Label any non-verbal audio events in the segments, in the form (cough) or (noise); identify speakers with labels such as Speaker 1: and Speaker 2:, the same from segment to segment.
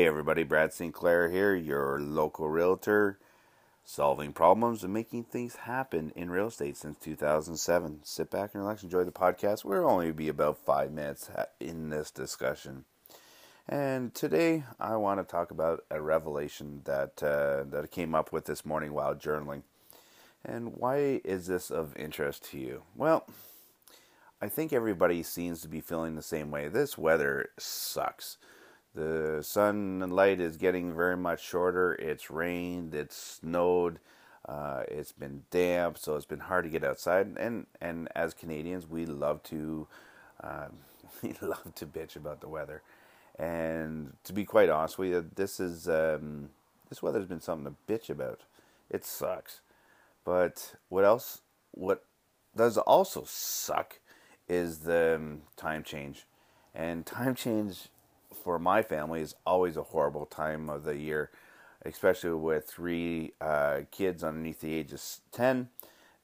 Speaker 1: Hey everybody, Brad Sinclair here, your local realtor, solving problems and making things happen in real estate since 2007. Sit back and relax, enjoy the podcast. We'll only be about five minutes in this discussion. And today I want to talk about a revelation that uh, that came up with this morning while journaling. And why is this of interest to you? Well, I think everybody seems to be feeling the same way. This weather sucks the sunlight is getting very much shorter. It's rained, it's snowed, uh, it's been damp, so it's been hard to get outside. And and as Canadians, we love to uh, (laughs) we love to bitch about the weather. And to be quite honest with you, this is um, this weather's been something to bitch about. It sucks. But what else? What does also suck is the um, time change. And time change for my family is always a horrible time of the year, especially with three uh, kids underneath the age of 10.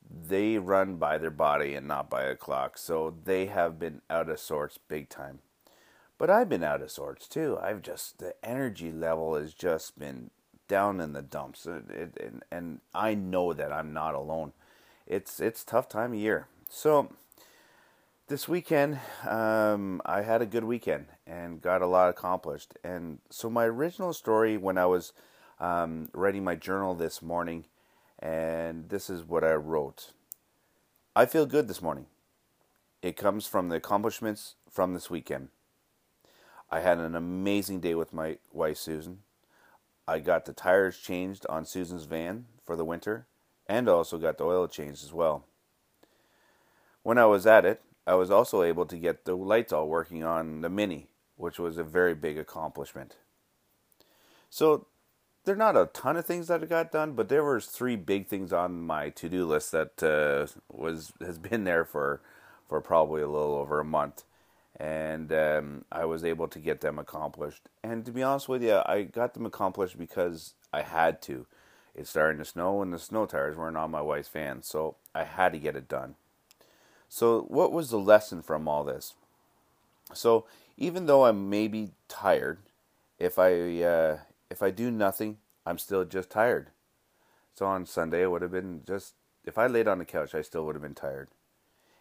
Speaker 1: They run by their body and not by a clock, so they have been out of sorts big time. But I've been out of sorts too. I've just, the energy level has just been down in the dumps. It, it, and, and I know that I'm not alone. It's, it's tough time of year. So, this weekend, um, I had a good weekend and got a lot accomplished. And so, my original story when I was um, writing my journal this morning, and this is what I wrote I feel good this morning. It comes from the accomplishments from this weekend. I had an amazing day with my wife, Susan. I got the tires changed on Susan's van for the winter and also got the oil changed as well. When I was at it, I was also able to get the lights all working on the Mini, which was a very big accomplishment. So there are not a ton of things that I got done, but there was three big things on my to-do list that uh, was has been there for for probably a little over a month, and um, I was able to get them accomplished. And to be honest with you, I got them accomplished because I had to. It's starting to snow, and the snow tires weren't on my wife's van, so I had to get it done. So, what was the lesson from all this? So, even though I may be tired, if I uh, if I do nothing, I'm still just tired. So on Sunday, it would have been just if I laid on the couch, I still would have been tired.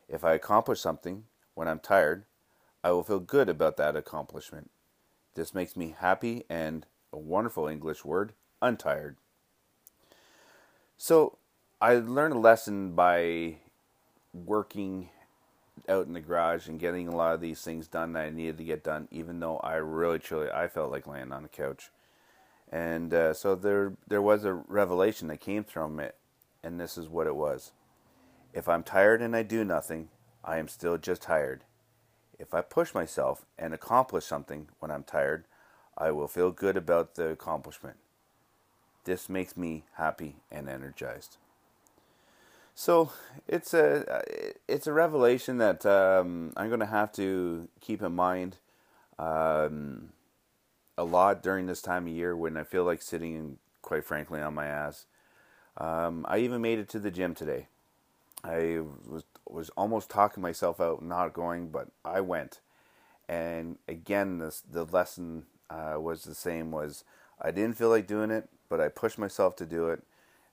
Speaker 1: If I accomplish something when I'm tired, I will feel good about that accomplishment. This makes me happy and a wonderful English word, untired. So I learned a lesson by working out in the garage and getting a lot of these things done that I needed to get done, even though I really truly I felt like laying on the couch. And uh, so there there was a revelation that came from it, and this is what it was. If I'm tired and I do nothing, I am still just tired. If I push myself and accomplish something when I'm tired, I will feel good about the accomplishment. This makes me happy and energized. So it's a it's a revelation that um, I'm going to have to keep in mind um, a lot during this time of year when I feel like sitting, quite frankly, on my ass. Um, I even made it to the gym today. I was was almost talking myself out not going, but I went. And again, this the lesson uh, was the same. Was I didn't feel like doing it, but I pushed myself to do it,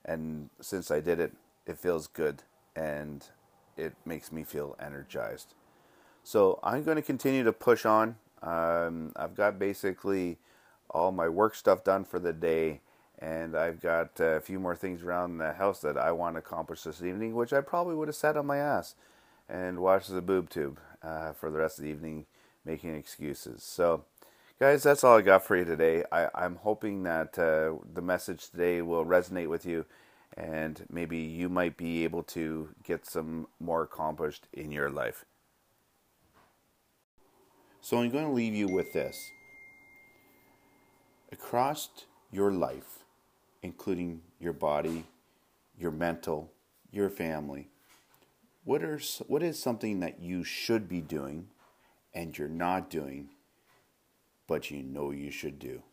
Speaker 1: and since I did it, it feels good and it makes me feel energized. So I'm going to continue to push on. Um, I've got basically all my work stuff done for the day, and I've got a few more things around the house that I want to accomplish this evening, which I probably would have sat on my ass and watched the boob tube uh, for the rest of the evening, making excuses. So, guys, that's all I got for you today. I, am hoping that uh, the message today will resonate with you and maybe you might be able to get some more accomplished in your life. So I'm going to leave you with this. Across your life, including your body, your mental, your family, what are what is something that you should be doing and you're not doing but you know you should do?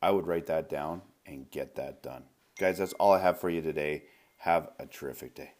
Speaker 1: I would write that down and get that done. Guys, that's all I have for you today. Have a terrific day.